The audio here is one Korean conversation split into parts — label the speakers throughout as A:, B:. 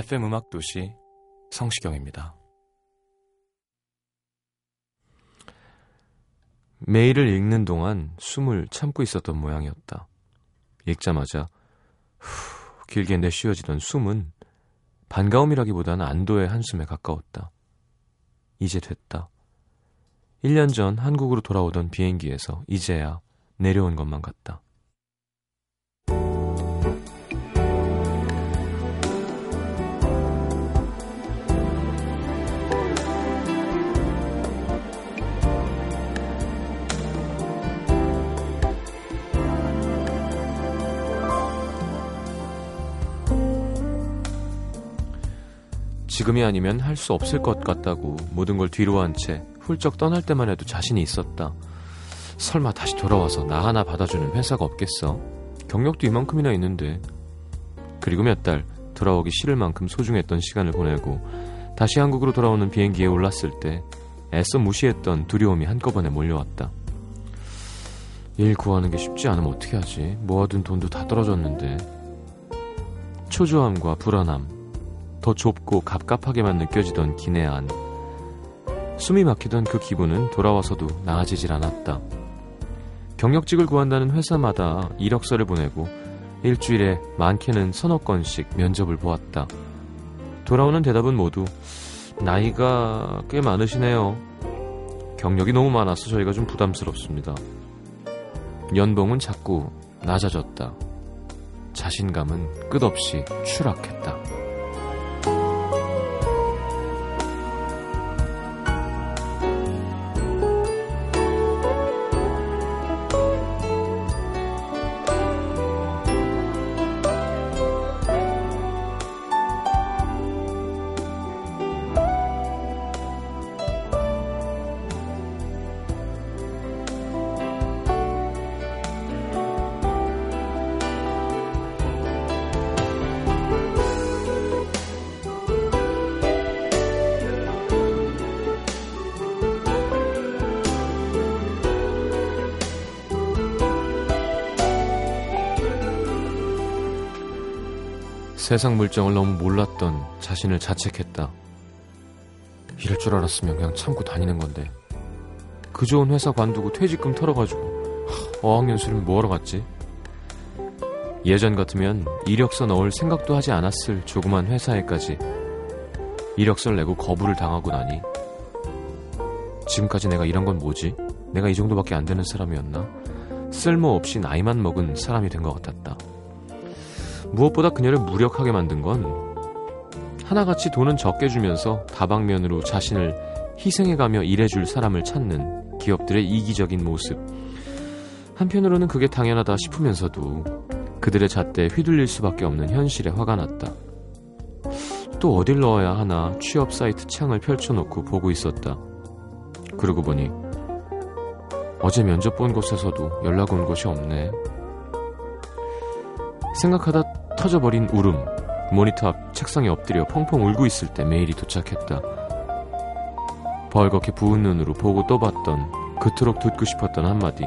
A: FM 음악 도시 성시경입니다. 메일을 읽는 동안 숨을 참고 있었던 모양이었다. 읽자마자 후, 길게 내쉬어지던 숨은 반가움이라기보다는 안도의 한숨에 가까웠다. 이제 됐다. 1년 전 한국으로 돌아오던 비행기에서 이제야 내려온 것만 같다. 지금이 아니면 할 수 없을 것 같다고 모든 걸 뒤로 한 채 훌쩍 떠날 때만 해도 자신이 있었다. 설마 다시 돌아와서 나 하나 받아주는 회사가 없겠어? 경력도 이만큼이나 있는데. 그리고 몇 달 돌아오기 싫을 만큼 소중했던 시간을 보내고 다시 한국으로 돌아오는 비행기에 올랐을 때 애써 무시했던 두려움이 한꺼번에 몰려왔다. 일 구하는 게 쉽지 않으면 어떻게 하지? 모아둔 돈도 다 떨어졌는데. 초조함과 불안함, 더 좁고 갑갑하게만 느껴지던 기내 안. 숨이 막히던 그 기분은 돌아와서도 나아지질 않았다. 경력직을 구한다는 회사마다 이력서를 보내고 일주일에 많게는 서너 건씩 면접을 보았다. 돌아오는 대답은 모두 나이가 꽤 많으시네요. 경력이 너무 많아서 저희가 좀 부담스럽습니다. 연봉은 자꾸 낮아졌다. 자신감은 끝없이 추락했다. 세상 물정을 너무 몰랐던 자신을 자책했다. 이럴 줄 알았으면 그냥 참고 다니는 건데. 그 좋은 회사 관두고 퇴직금 털어가지고 하, 어학연수를 뭐하러 갔지? 예전 같으면 이력서 넣을 생각도 하지 않았을 조그만 회사에까지 이력서를 내고 거부를 당하고 나니 지금까지 내가 이런 건 뭐지? 내가 이 정도밖에 안 되는 사람이었나? 쓸모없이 나이만 먹은 사람이 된 것 같았다. 무엇보다 그녀를 무력하게 만든 건 하나같이 돈은 적게 주면서 다방면으로 자신을 희생해가며 일해줄 사람을 찾는 기업들의 이기적인 모습. 한편으로는 그게 당연하다 싶으면서도 그들의 잣대에 휘둘릴 수밖에 없는 현실에 화가 났다. 또 어딜 넣어야 하나 취업 사이트 창을 펼쳐놓고 보고 있었다. 그러고 보니 어제 면접 본 곳에서도 연락 온 곳이 없네. 생각하다 터져버린 울음. 모니터 앞 책상에 엎드려 펑펑 울고 있을 때 메일이 도착했다. 벌겋게 부은 눈으로 보고 또 봤던 그토록 듣고 싶었던 한마디.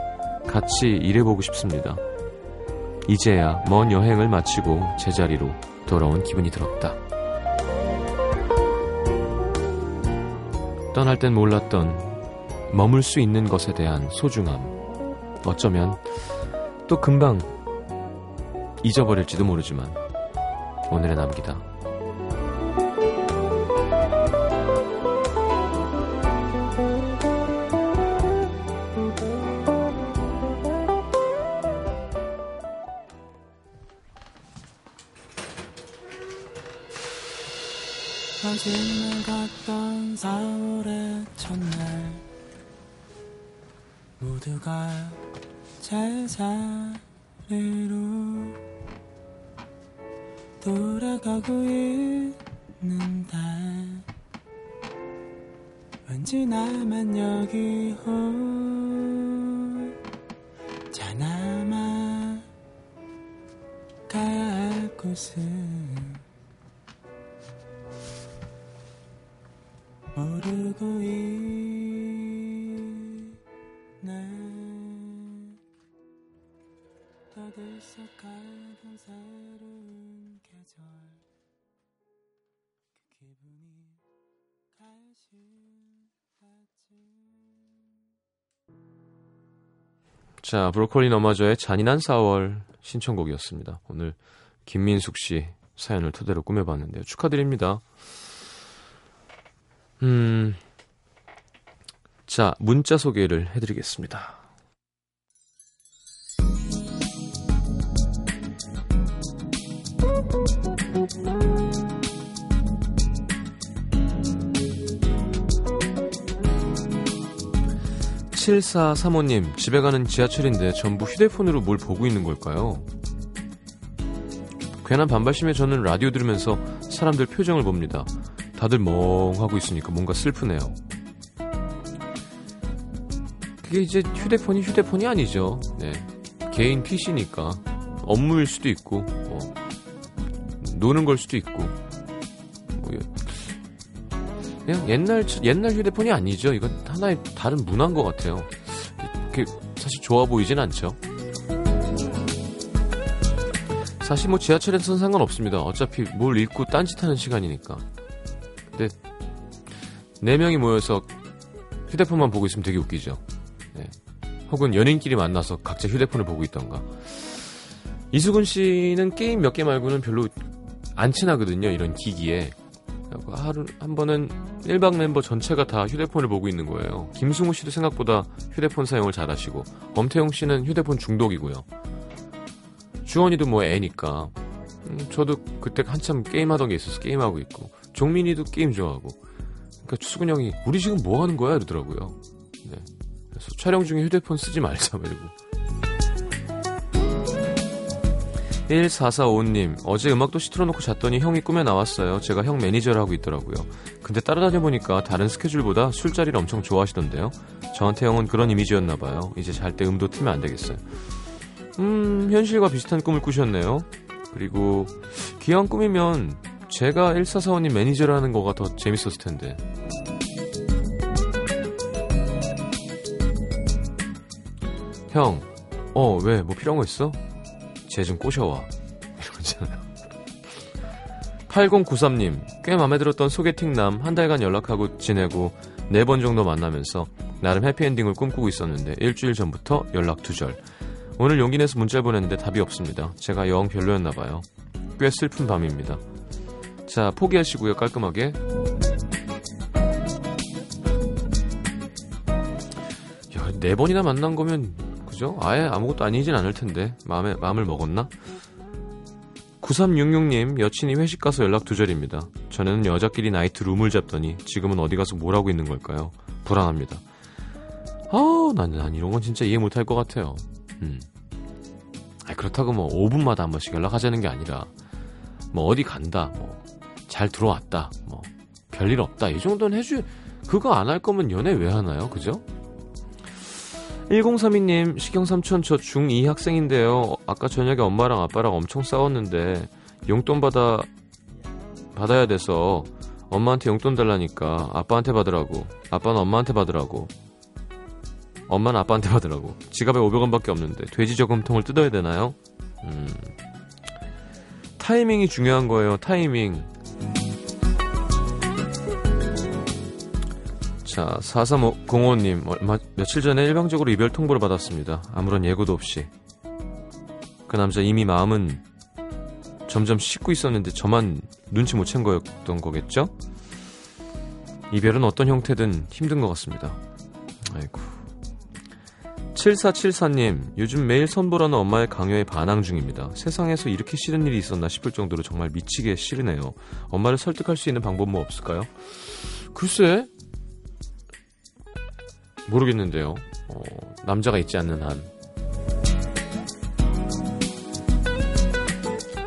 A: 같이 일해보고 싶습니다. 이제야 먼 여행을 마치고 제자리로 돌아온 기분이 들었다. 떠날 땐 몰랐던 머물 수 있는 것에 대한 소중함. 어쩌면 또 금방 잊어버릴지도 모르지만 오늘의 남기다.
B: 거짓말 같던 4월의 첫날 모두가 제자리로 가고 있는데 왠지 나만 여기 혼자 남아 가야 할 곳은 그 가실까지
A: 자, 브로콜리 너마저의 잔인한 4월 신청곡이었습니다. 오늘 김민숙 씨 사연을 토대로 꾸며봤는데요. 축하드립니다. 음, 자, 문자 소개를 해드리겠습니다. (7435님) 집에 가는 지하철인데 전부 휴대폰으로 뭘 보고 있는 걸까요? 괜한 반발심에 저는 라디오 들으면서 사람들 표정을 봅니다. 다들 멍하고 있으니까 뭔가 슬프네요. 그게 이제 휴대폰이 휴대폰이 아니죠. 네. 개인 PC니까 업무일 수도 있고 뭐 노는 걸 수도 있고 뭐 그냥 옛날 옛날 휴대폰이 아니죠. 이건 하나의 다른 문화인 것 같아요. 그게 사실 좋아 보이진 않죠. 사실 뭐 지하철에선 상관없습니다. 어차피 뭘 읽고 딴짓하는 시간이니까. 근데 네 명이 모여서 휴대폰만 보고 있으면 되게 웃기죠. 네. 혹은 연인끼리 만나서 각자 휴대폰을 보고 있던가. 이수근 씨는 게임 몇 개 말고는 별로 안 친하거든요. 이런 기기에. 하루 한 번은 1박 멤버 전체가 다 휴대폰을 보고 있는 거예요. 김승우 씨도 생각보다 휴대폰 사용을 잘하시고 엄태영 씨는 휴대폰 중독이고요. 주원이도 뭐 애니까 음, 저도 그때 한참 게임하던 게 있어서 게임하고 있고 종민이도 게임 좋아하고 그러니까 추수근 형이 우리 지금 뭐 하는 거야 이러더라고요. 네. 그래서 촬영 중에 휴대폰 쓰지 말자 이러고 1445님 어제 음악도시 틀어놓고 잤더니 형이 꿈에 나왔어요. 제가 형 매니저를 하고 있더라고요. 근데 따라다녀 보니까 다른 스케줄보다 술자리를 엄청 좋아하시던데요. 저한테 형은 그런 이미지였나 봐요. 이제 잘 때 음도 틀면 안 되겠어요. 음 현실과 비슷한 꿈을 꾸셨네요. 그리고 귀한 꿈이면 제가 1445님 매니저를 하는 거가 더 재밌었을 텐데. 형, 어, 왜? 뭐 필요한 거 있어? 쟤 좀 꼬셔와. 이러잖아요. 8093님, 꽤 마음에 들었던 소개팅남 한 달간 연락하고 지내고 네 번 정도 만나면서 나름 해피엔딩을 꿈꾸고 있었는데 일주일 전부터 연락 두절. 오늘 용기 내서 문자를 보냈는데 답이 없습니다. 제가 영 별로였나봐요. 꽤 슬픈 밤입니다. 자, 포기하시고요, 깔끔하게. 야, 네 번이나 만난 거면, 그죠? 아예 아무것도 아니진 않을 텐데. 마음에, 마음을 먹었나? 9366님, 여친이 회식 가서 연락 두절입니다. 전에는 여자끼리 나이트 룸을 잡더니 지금은 어디 가서 뭘 하고 있는 걸까요? 불안합니다. 아, 난, 난 이런 건 진짜 이해 못할 것 같아요. 음. 아 그렇다고 뭐 5분마다 한 번씩 연락하자는 게 아니라 뭐 어디 간다, 뭐 잘 들어왔다, 뭐 별일 없다 이 정도는 해주. 그거 안 할 거면 연애 왜 하나요, 그죠? 1032님, 시경삼촌 저 중2 학생인데요. 아까 저녁에 엄마랑 아빠랑 엄청 싸웠는데 용돈 받아 받아야 돼서 엄마한테 용돈 달라니까 아빠한테 받으라고. 아빠는 엄마한테 받으라고. 엄마는 아빠한테 받으라고. 지갑에 500원밖에 없는데 돼지 저금통을 뜯어야 되나요? 음. 타이밍이 중요한 거예요. 타이밍. 자, 4305님, 얼마, 며칠 전에 일방적으로 이별 통보를 받았습니다. 아무런 예고도 없이. 그 남자 이미 마음은 점점 식고 있었는데 저만 눈치 못 챈 거였던 거겠죠? 이별은 어떤 형태든 힘든 것 같습니다. 아이고. 7474님, 요즘 매일 선보라는 엄마의 강요에 반항 중입니다. 세상에서 이렇게 싫은 일이 있었나 싶을 정도로 정말 미치게 싫으네요. 엄마를 설득할 수 있는 방법 뭐 없을까요? 글쎄, 모르겠는데요. 어, 남자가 있지 않는 한.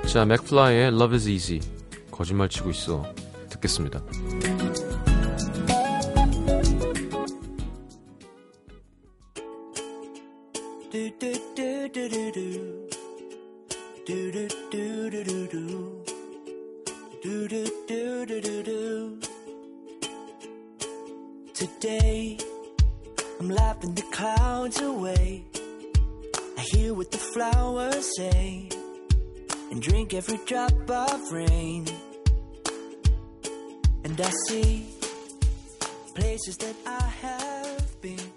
A: 자, 맥플라이의 Love is Easy. 거짓말 치고 있어. 듣겠습니다.
B: I'm laughing the clouds away. I hear what the flowers say and drink every drop of rain. And I see places that I have been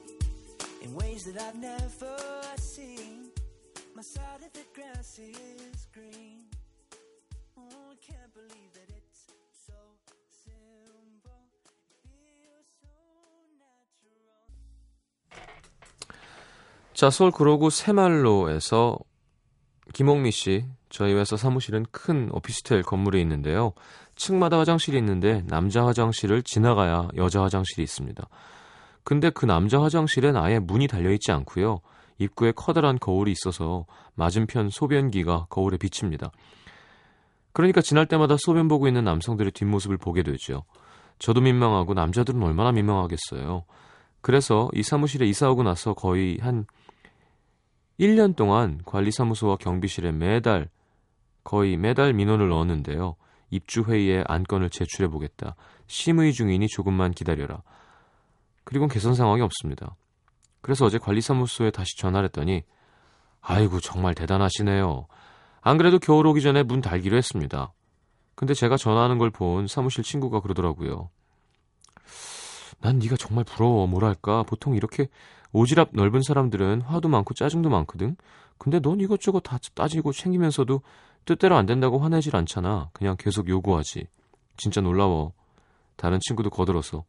B: in ways that I've never seen. My side of the grass is green.
A: 자, 서울 구로구 새말로에서 김옥미 씨, 저희 회사 사무실은 큰 오피스텔 건물에 있는데요. 층마다 화장실이 있는데 남자 화장실을 지나가야 여자 화장실이 있습니다. 근데 그 남자 화장실엔 아예 문이 달려있지 않고요. 입구에 커다란 거울이 있어서 맞은편 소변기가 거울에 비칩니다. 그러니까 지날 때마다 소변 보고 있는 남성들의 뒷모습을 보게 되죠. 저도 민망하고 남자들은 얼마나 민망하겠어요. 그래서 이 사무실에 이사 오고 나서 거의 한 1년 동안 관리사무소와 경비실에 매달 거의 매달 민원을 넣었는데요. 입주 회의에 안건을 제출해 보겠다. 심의 중이니 조금만 기다려라. 그리고 개선 상황이 없습니다. 그래서 어제 관리사무소에 다시 전화를 했더니 아이고 정말 대단하시네요. 안 그래도 겨울 오기 전에 문 달기로 했습니다. 근데 제가 전화하는 걸 본 사무실 친구가 그러더라고요. 난 네가 정말 부러워. 뭐랄까. 보통 이렇게 오지랖 넓은 사람들은 화도 많고 짜증도 많거든. 근데 넌 이것저것 다 따지고 챙기면서도 뜻대로 안 된다고 화내질 않잖아. 그냥 계속 요구하지. 진짜 놀라워. 다른 친구도 거들어서.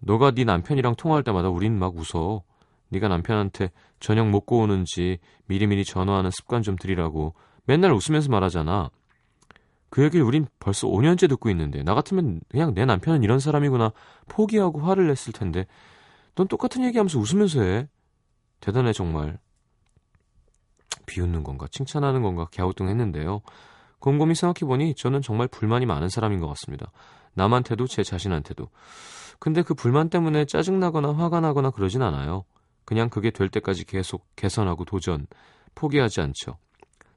A: 너가 네 남편이랑 통화할 때마다 우린 막 웃어. 네가 남편한테 저녁 먹고 오는지 미리미리 전화하는 습관 좀 들이라고 맨날 웃으면서 말하잖아. 그 얘기를 우린 벌써 5년째 듣고 있는데 나 같으면 그냥 내 남편은 이런 사람이구나 포기하고 화를 냈을 텐데 넌 똑같은 얘기하면서 웃으면서 해. 대단해 정말. 비웃는 건가 칭찬하는 건가 갸우뚱했는데요. 곰곰이 생각해보니 저는 정말 불만이 많은 사람인 것 같습니다. 남한테도 제 자신한테도. 근데 그 불만 때문에 짜증나거나 화가 나거나 그러진 않아요. 그냥 그게 될 때까지 계속 개선하고 도전, 포기하지 않죠.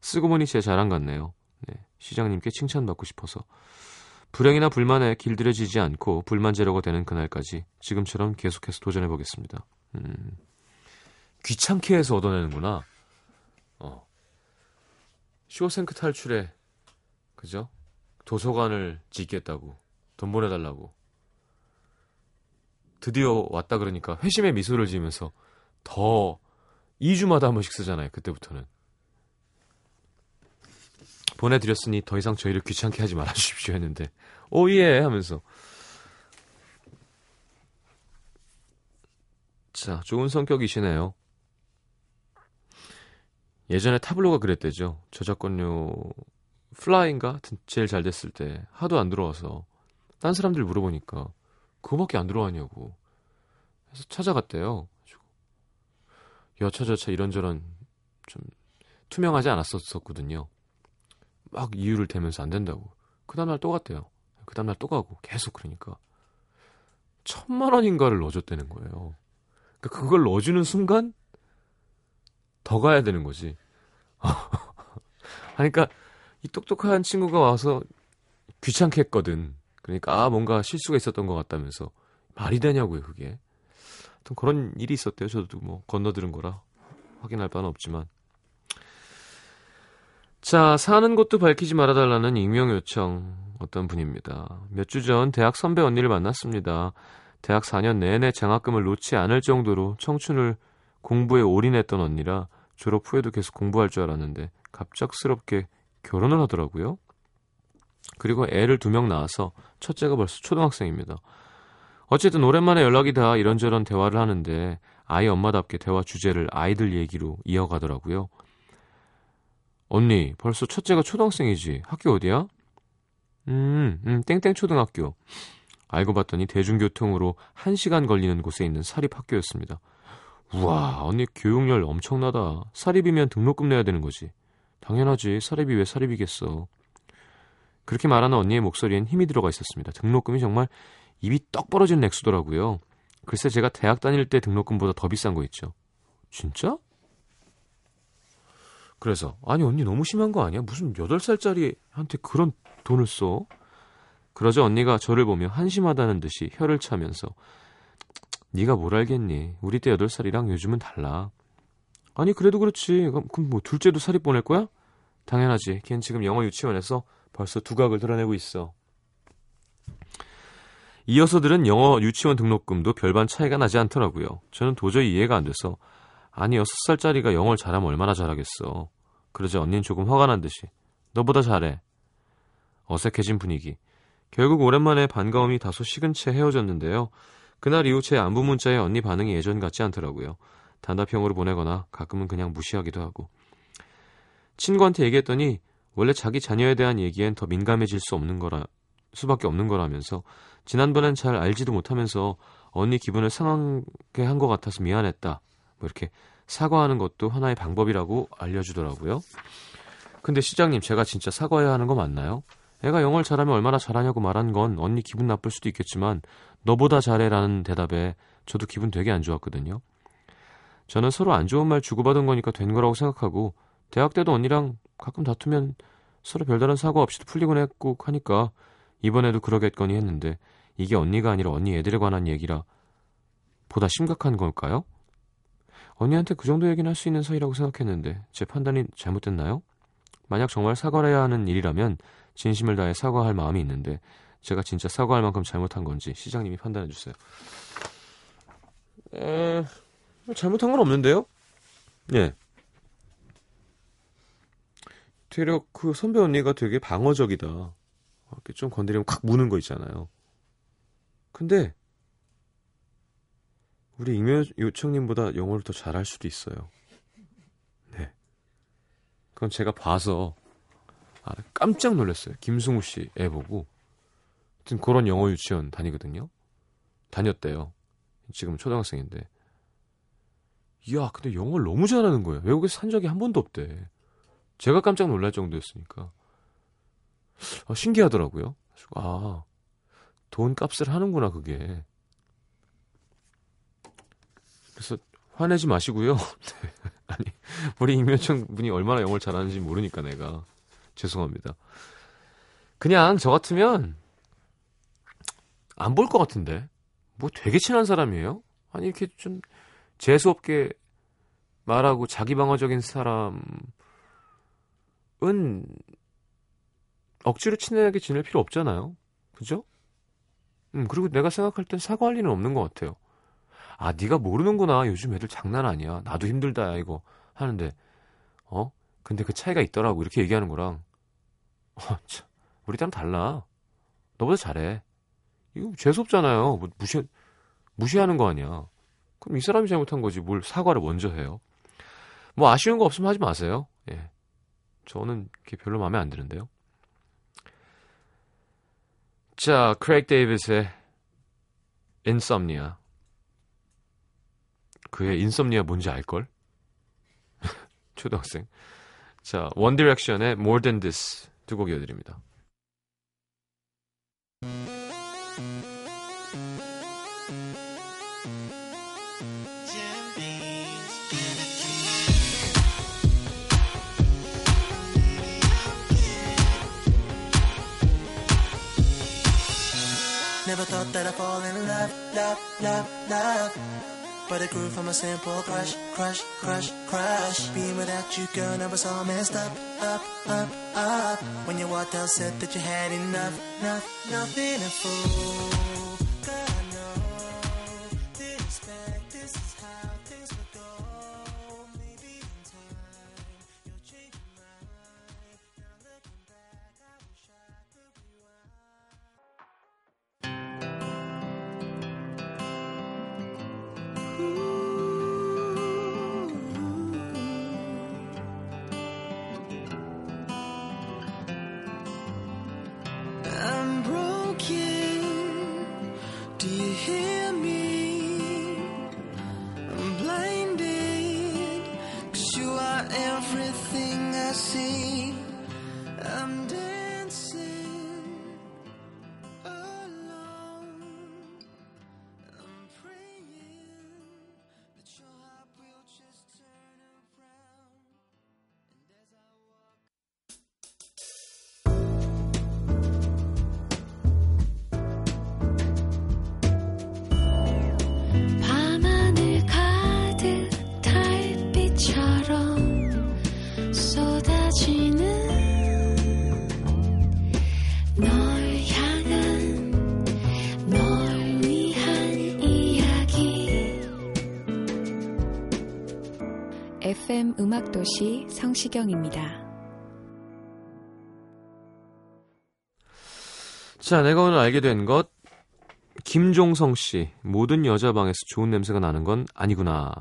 A: 쓰고 보니 제 자랑 같네요. 네, 시장님께 칭찬받고 싶어서. 불행이나 불만에 길들여지지 않고 불만 제로가 되는 그날까지 지금처럼 계속해서 도전해 보겠습니다. 음, 귀찮게 해서 얻어내는구나. 어. 쇼생크 탈출에 그죠? 도서관을 짓겠다고 돈 보내달라고 드디어 왔다 그러니까 회심의 미소를 지으면서 더 2주마다 한 번씩 쓰잖아요. 그때부터는 보내드렸으니 더 이상 저희를 귀찮게 하지 말아주십시오 했는데 오예 하면서 자 좋은 성격이시네요. 예전에 타블로가 그랬대죠. 저작권료 플라인가 제일 잘 됐을 때 하도 안 들어와서 딴 사람들 물어보니까 그거밖에 안 들어왔냐고 해서 찾아갔대요. 여차저차 이런저런 좀 투명하지 않았었거든요. 막 이유를 대면서 안 된다고. 그 다음날 또 갔대요. 그 다음날 또 가고 계속 그러니까 천만 원인가를 넣어줬다는 거예요. 그러니까 그걸 넣어주는 순간 더 가야 되는 거지. 그러니까 이 똑똑한 친구가 와서 귀찮게 했거든. 그러니까 아 뭔가 실수가 있었던 것 같다면서 말이 되냐고요 그게. 그런 일이 있었대요. 저도 뭐 건너들은 거라 확인할 바는 없지만. 자, 사는 곳도 밝히지 말아달라는 익명 요청 어떤 분입니다. 몇 주 전 대학 선배 언니를 만났습니다. 대학 4년 내내 장학금을 놓지 않을 정도로 청춘을 공부에 올인했던 언니라 졸업 후에도 계속 공부할 줄 알았는데 갑작스럽게 결혼을 하더라고요. 그리고 애를 두 명 낳아서 첫째가 벌써 초등학생입니다. 어쨌든 오랜만에 연락이 다 이런저런 대화를 하는데 아이 엄마답게 대화 주제를 아이들 얘기로 이어가더라고요. 언니, 벌써 첫째가 초등학생이지. 학교 어디야? 음, 음, 땡땡 초등학교. 알고 봤더니 대중교통으로 1시간 걸리는 곳에 있는 사립학교였습니다. 우와, 언니 교육열 엄청나다. 사립이면 등록금 내야 되는 거지. 당연하지. 사립이 왜 사립이겠어. 그렇게 말하는 언니의 목소리엔 힘이 들어가 있었습니다. 등록금이 정말 입이 떡 벌어지는 액수더라고요. 글쎄 제가 대학 다닐 때 등록금보다 더 비싼 거 있죠. 진짜? 그래서 아니 언니 너무 심한 거 아니야? 무슨 8살짜리한테 그런 돈을 써? 그러자 언니가 저를 보며 한심하다는 듯이 혀를 차면서 네가 뭘 알겠니? 우리 때 8살이랑 요즘은 달라. 아니 그래도 그렇지. 그럼, 뭐 둘째도 사립 보낼 거야? 당연하지. 걘 지금 영어 유치원에서 벌써 두각을 드러내고 있어. 이어서 들은 영어 유치원 등록금도 별반 차이가 나지 않더라고요. 저는 도저히 이해가 안 돼서 아니 6살짜리가 영어를 잘하면 얼마나 잘하겠어. 그러자 언니는 조금 화가 난 듯이 너보다 잘해. 어색해진 분위기. 결국 오랜만에 반가움이 다소 식은 채 헤어졌는데요. 그날 이후 제 안부 문자에 언니 반응이 예전 같지 않더라고요. 단답형으로 보내거나 가끔은 그냥 무시하기도 하고. 친구한테 얘기했더니 원래 자기 자녀에 대한 얘기엔 더 민감해질 수 없는 거라 수밖에 없는 거라면서 지난번엔 잘 알지도 못하면서 언니 기분을 상하게 한 것 같아서 미안했다. 뭐 이렇게 사과하는 것도 하나의 방법이라고 알려주더라고요. 근데 시장님 제가 진짜 사과해야 하는 거 맞나요? 애가 영어를 잘하면 얼마나 잘하냐고 말한 건 언니 기분 나쁠 수도 있겠지만 너보다 잘해라는 대답에 저도 기분 되게 안 좋았거든요. 저는 서로 안 좋은 말 주고받은 거니까 된 거라고 생각하고 대학 때도 언니랑 가끔 다투면 서로 별다른 사과 없이도 풀리곤 했고 하니까 이번에도 그러겠거니 했는데 이게 언니가 아니라 언니 애들에 관한 얘기라 보다 심각한 걸까요? 언니한테 그 정도 얘기는 할 수 있는 사이라고 생각했는데 제 판단이 잘못됐나요? 만약 정말 사과를 해야 하는 일이라면 진심을 다해 사과할 마음이 있는데 제가 진짜 사과할 만큼 잘못한 건지 시장님이 판단해 주세요. 에... 잘못한 건 없는데요? 예. 되려 그 선배 언니가 되게 방어적이다. 이렇게 좀 건드리면 칵 무는 거 있잖아요. 근데 우리 익명 요청님보다 영어를 더 잘할 수도 있어요. 네. 그건 제가 봐서 아, 깜짝 놀랐어요. 김승우 씨 애 보고. 하여튼 그런 영어 유치원 다니거든요. 다녔대요. 지금 초등학생인데. 이야, 근데 영어를 너무 잘하는 거예요. 외국에서 산 적이 한 번도 없대. 제가 깜짝 놀랄 정도였으니까. 아, 신기하더라고요. 아, 돈 값을 하는구나, 그게. 그래서 화내지 마시고요. 네. 아니, 우리 임현청 분이 얼마나 영어를 잘하는지 모르니까 내가. 죄송합니다. 그냥 저 같으면 안 볼 것 같은데. 뭐 되게 친한 사람이에요? 아니, 이렇게 좀 재수없게 말하고 자기 방어적인 사람은 억지로 친하게 지낼 필요 없잖아요. 그죠? 음, 그리고 내가 생각할 땐 사과할 일은 없는 것 같아요. 아, 네가 모르는구나. 요즘 애들 장난 아니야. 나도 힘들다, 이거. 하는데, 어? 근데 그 차이가 있더라고. 이렇게 얘기하는 거랑, 어, 참, 우리 딸은 달라. 너보다 잘해. 이거 재수 없잖아요. 뭐 무시, 무시하는 거 아니야. 그럼 이 사람이 잘못한 거지. 뭘 사과를 먼저 해요. 뭐 아쉬운 거 없으면 하지 마세요. 예. 저는 그게 별로 마음에 안 드는데요. 자, 크레이그 데이비드의 Insomnia. 그의 Insomnia 뭔지 알걸? 초등학생. 자, 원 디렉션의 More Than This 두 곡 이어드립니다.
B: Never thought that I'd fall in love, love, love, love. But it grew from a simple crush, crush, crush, crush. Being without you, girl, I was all messed up, up, up, up. When you walked out, said that you had enough, enough, nothing to fool.
C: 음악도시 성시경입니다.
A: 자, 내가 오늘 알게 된 것. 김종성 씨, 모든 여자 방에서 좋은 냄새가 나는 건 아니구나.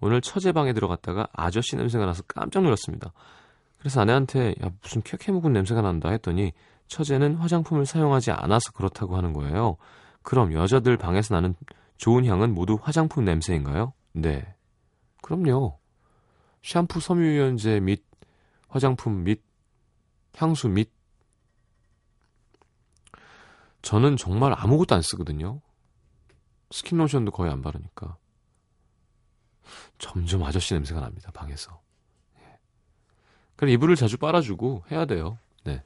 A: 오늘 처제 방에 들어갔다가 아저씨 냄새가 나서 깜짝 놀랐습니다. 그래서 아내한테 야 무슨 쾌쾌 묵은 냄새가 난다 했더니 처제는 화장품을 사용하지 않아서 그렇다고 하는 거예요. 그럼 여자들 방에서 나는 좋은 향은 모두 화장품 냄새인가요? 네. 그럼요. 샴푸 섬유유연제 및 화장품 및 향수 및 저는 정말 아무것도 안 쓰거든요. 스킨 로션도 거의 안 바르니까. 점점 아저씨 냄새가 납니다, 방에서. 예. 그래, 이불을 자주 빨아주고 해야 돼요. 네.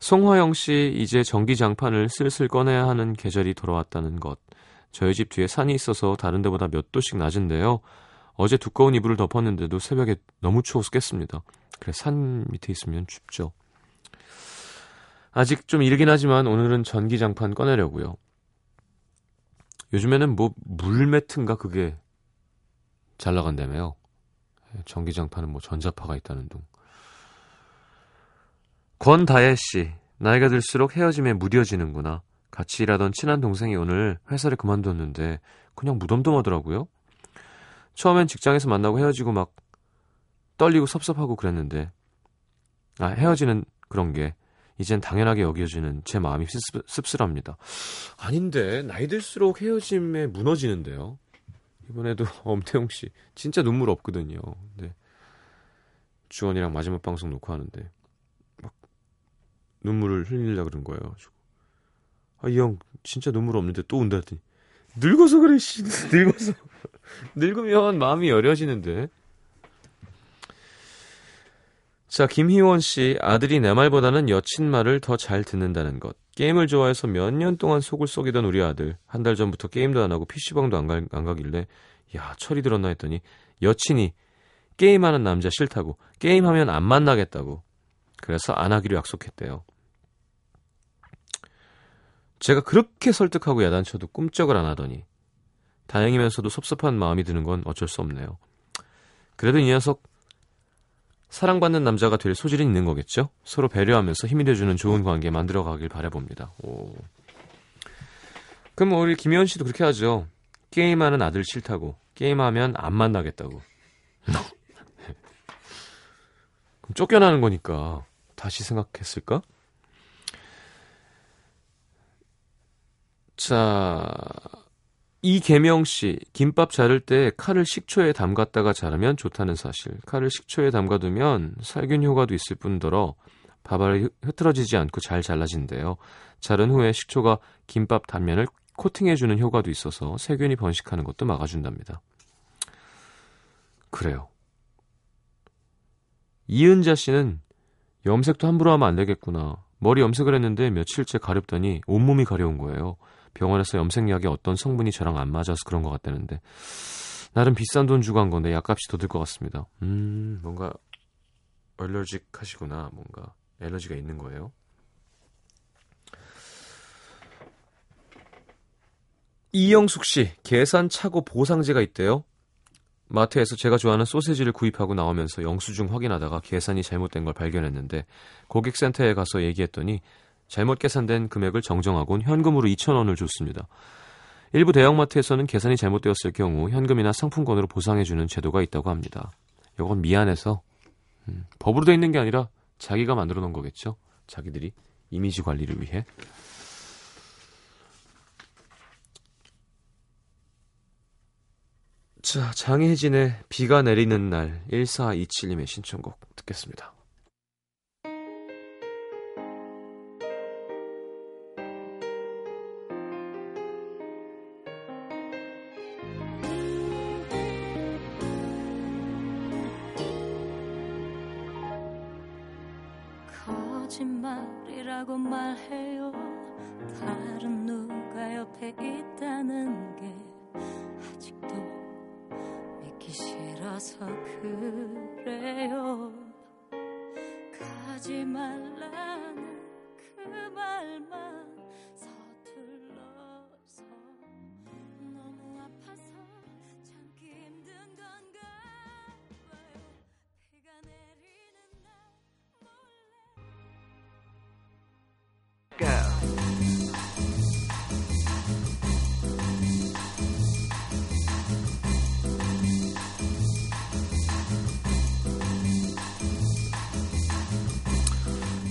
A: 송화영 씨, 이제 전기장판을 슬슬 꺼내야 하는 계절이 돌아왔다는 것. 저희 집 뒤에 산이 있어서 다른 데보다 몇 도씩 낮은데요. 어제 두꺼운 이불을 덮었는데도 새벽에 너무 추워서 깼습니다. 그래, 산 밑에 있으면 춥죠. 아직 좀 이르긴 하지만 오늘은 전기장판 꺼내려고요. 요즘에는 뭐 물매트인가 그게 잘 나간다며요. 예, 전기장판은 뭐 전자파가 있다는 둥. 권다혜 씨, 나이가 들수록 헤어짐에 무뎌지는구나. 같이 일하던 친한 동생이 오늘 회사를 그만뒀는데 그냥 무덤덤하더라고요. 처음엔 직장에서 만나고 헤어지고 막 떨리고 섭섭하고 그랬는데 아 헤어지는 그런 게 이젠 당연하게 여겨지는 제 마음이 씁- 씁쓸합니다. 아닌데 나이 들수록 헤어짐에 무너지는데요. 이번에도 엄태웅 씨 진짜 눈물 없거든요. 네. 주원이랑 마지막 방송 놓고 하는데 막 눈물을 흘리려 그런 거예요. 가지고 아이 형 진짜 눈물 없는데 또 운다 했더니 늙어서 그래 씨 늙어서 늙으면 마음이 여려지는데 자, 김희원 씨, 아들이 내 말보다는 여친 말을 더 잘 듣는다는 것. 게임을 좋아해서 몇 년 동안 속을 썩이던 우리 아들. 한 달 전부터 게임도 안 하고 PC방도 안, 가, 안 가길래, 야, 철이 들었나 했더니, 여친이 게임하는 남자 싫다고, 게임하면 안 만나겠다고. 그래서 안 하기로 약속했대요. 제가 그렇게 설득하고 야단쳐도 꿈쩍을 안 하더니, 다행이면서도 섭섭한 마음이 드는 건 어쩔 수 없네요. 그래도 이 녀석, 사랑받는 남자가 될 소질은 있는 거겠죠? 서로 배려하면서 힘이 돼주는 좋은 관계 만들어 가길 바라봅니다. 오. 그럼 뭐 우리 김현 씨도 그렇게 하죠. 게임하는 아들 싫다고. 게임하면 안 만나겠다고. 그럼 쫓겨나는 거니까 다시 생각했을까? 자, 이계명 씨, 김밥 자를 때 칼을 식초에 담갔다가 자르면 좋다는 사실. 칼을 식초에 담가두면 살균 효과도 있을 뿐더러 밥알이 흐트러지지 않고 잘 잘라진대요. 자른 후에 식초가 김밥 단면을 코팅해주는 효과도 있어서 세균이 번식하는 것도 막아준답니다. 그래요. 이은자 씨는 염색도 함부로 하면 안 되겠구나. 머리 염색을 했는데 며칠째 가렵더니 온몸이 가려운 거예요. 병원에서 염색약에 어떤 성분이 저랑 안 맞아서 그런 것 같다는데 나름 비싼 돈 주고 한 건데 약값이 더 들 것 같습니다. 음 뭔가 얼러직 하시구나 뭔가 엘러지가 있는 거예요. 이영숙 씨 계산 차고 보상제가 있대요. 마트에서 제가 좋아하는 소세지를 구입하고 나오면서 영수증 확인하다가 계산이 잘못된 걸 발견했는데 고객센터에 가서 얘기했더니 잘못 계산된 금액을 정정하곤 현금으로 2,000원을 줬습니다. 일부 대형마트에서는 계산이 잘못되었을 경우 현금이나 상품권으로 보상해주는 제도가 있다고 합니다. 이건 미안해서 음, 법으로 돼 있는 게 아니라 자기가 만들어 놓은 거겠죠. 자기들이 이미지 관리를 위해. 자, 장혜진의 비가 내리는 날 1427님의 신청곡 듣겠습니다.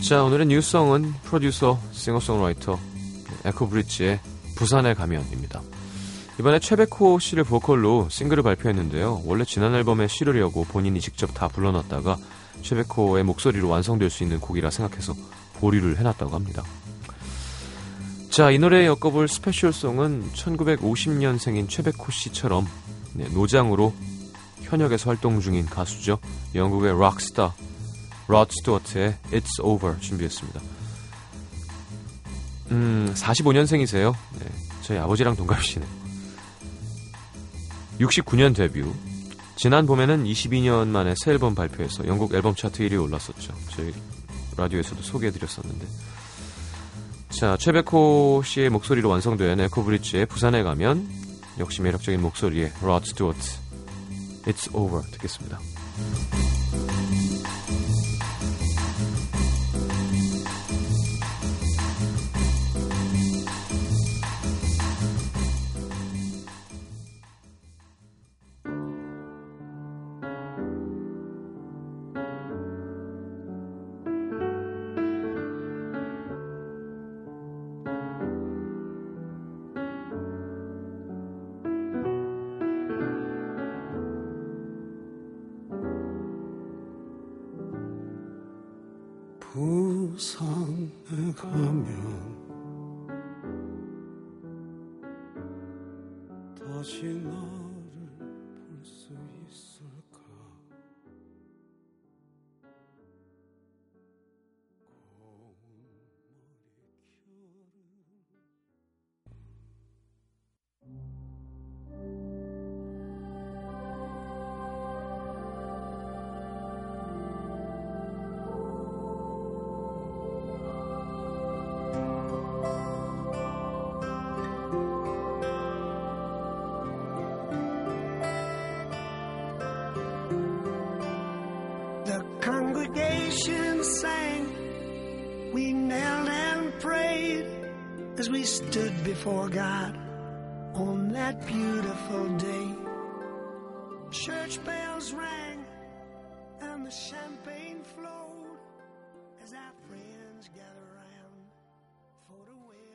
A: 자, 오늘의 뉴스성은 프로듀서, 싱어송라이터 에코브릿지의 부산에 가면입니다. 이번에 최백호 씨를 보컬로 싱글을 발표했는데요. 원래 지난 앨범에 실으려고 본인이 직접 다 불러놨다가 최백호의 목소리로 완성될 수 있는 곡이라 생각해서 보류를 해놨다고 합니다. 자, 이 노래에 엮어볼 스페셜송은 1950년생인 최백호 씨처럼 네, 노장으로 현역에서 활동 중인 가수죠. 영국의 락스타 로드 스튜어트의 It's Over 준비했습니다. 음, 45년생이세요. 네, 저희 아버지랑 동갑이시네요. 69년 데뷔. 지난 봄에는 22년 만에 새 앨범 발표해서 영국 앨범 차트 1위에 올랐었죠. 저희 라디오에서도 소개해드렸었는데. 자, 최백호 씨의 목소리로 완성된 에코브릿지의 부산에 가면 역시 매력적인 목소리의 로드 스튜어트 It's Over 듣겠습니다.
D: Before God on that beautiful day. Church bells rang and the champagne flowed as our friends gathered round for the wedding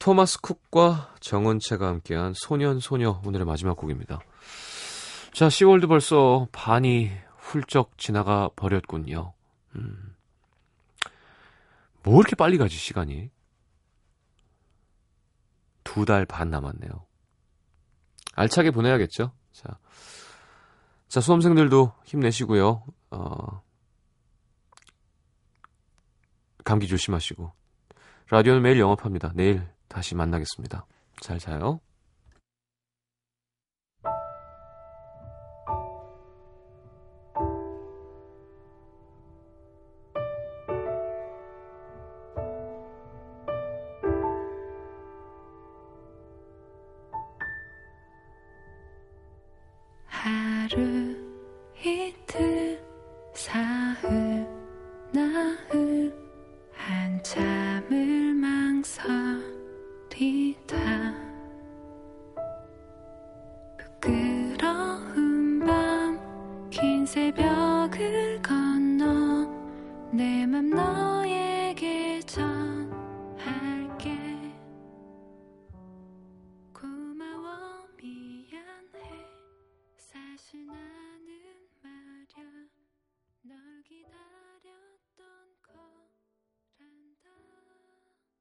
A: 토마스 쿡과 정은채가 함께한 소년 소녀 오늘의 마지막 곡입니다. 자, 10월도 벌써 반이 훌쩍 지나가 버렸군요. 음. 뭐 이렇게 빨리 가지 시간이? 두 달 반 남았네요. 알차게 보내야겠죠? 자, 자 수험생들도 힘내시고요. 어, 감기 조심하시고 라디오는 매일 영업합니다. 내일 다시 만나겠습니다. 잘 자요.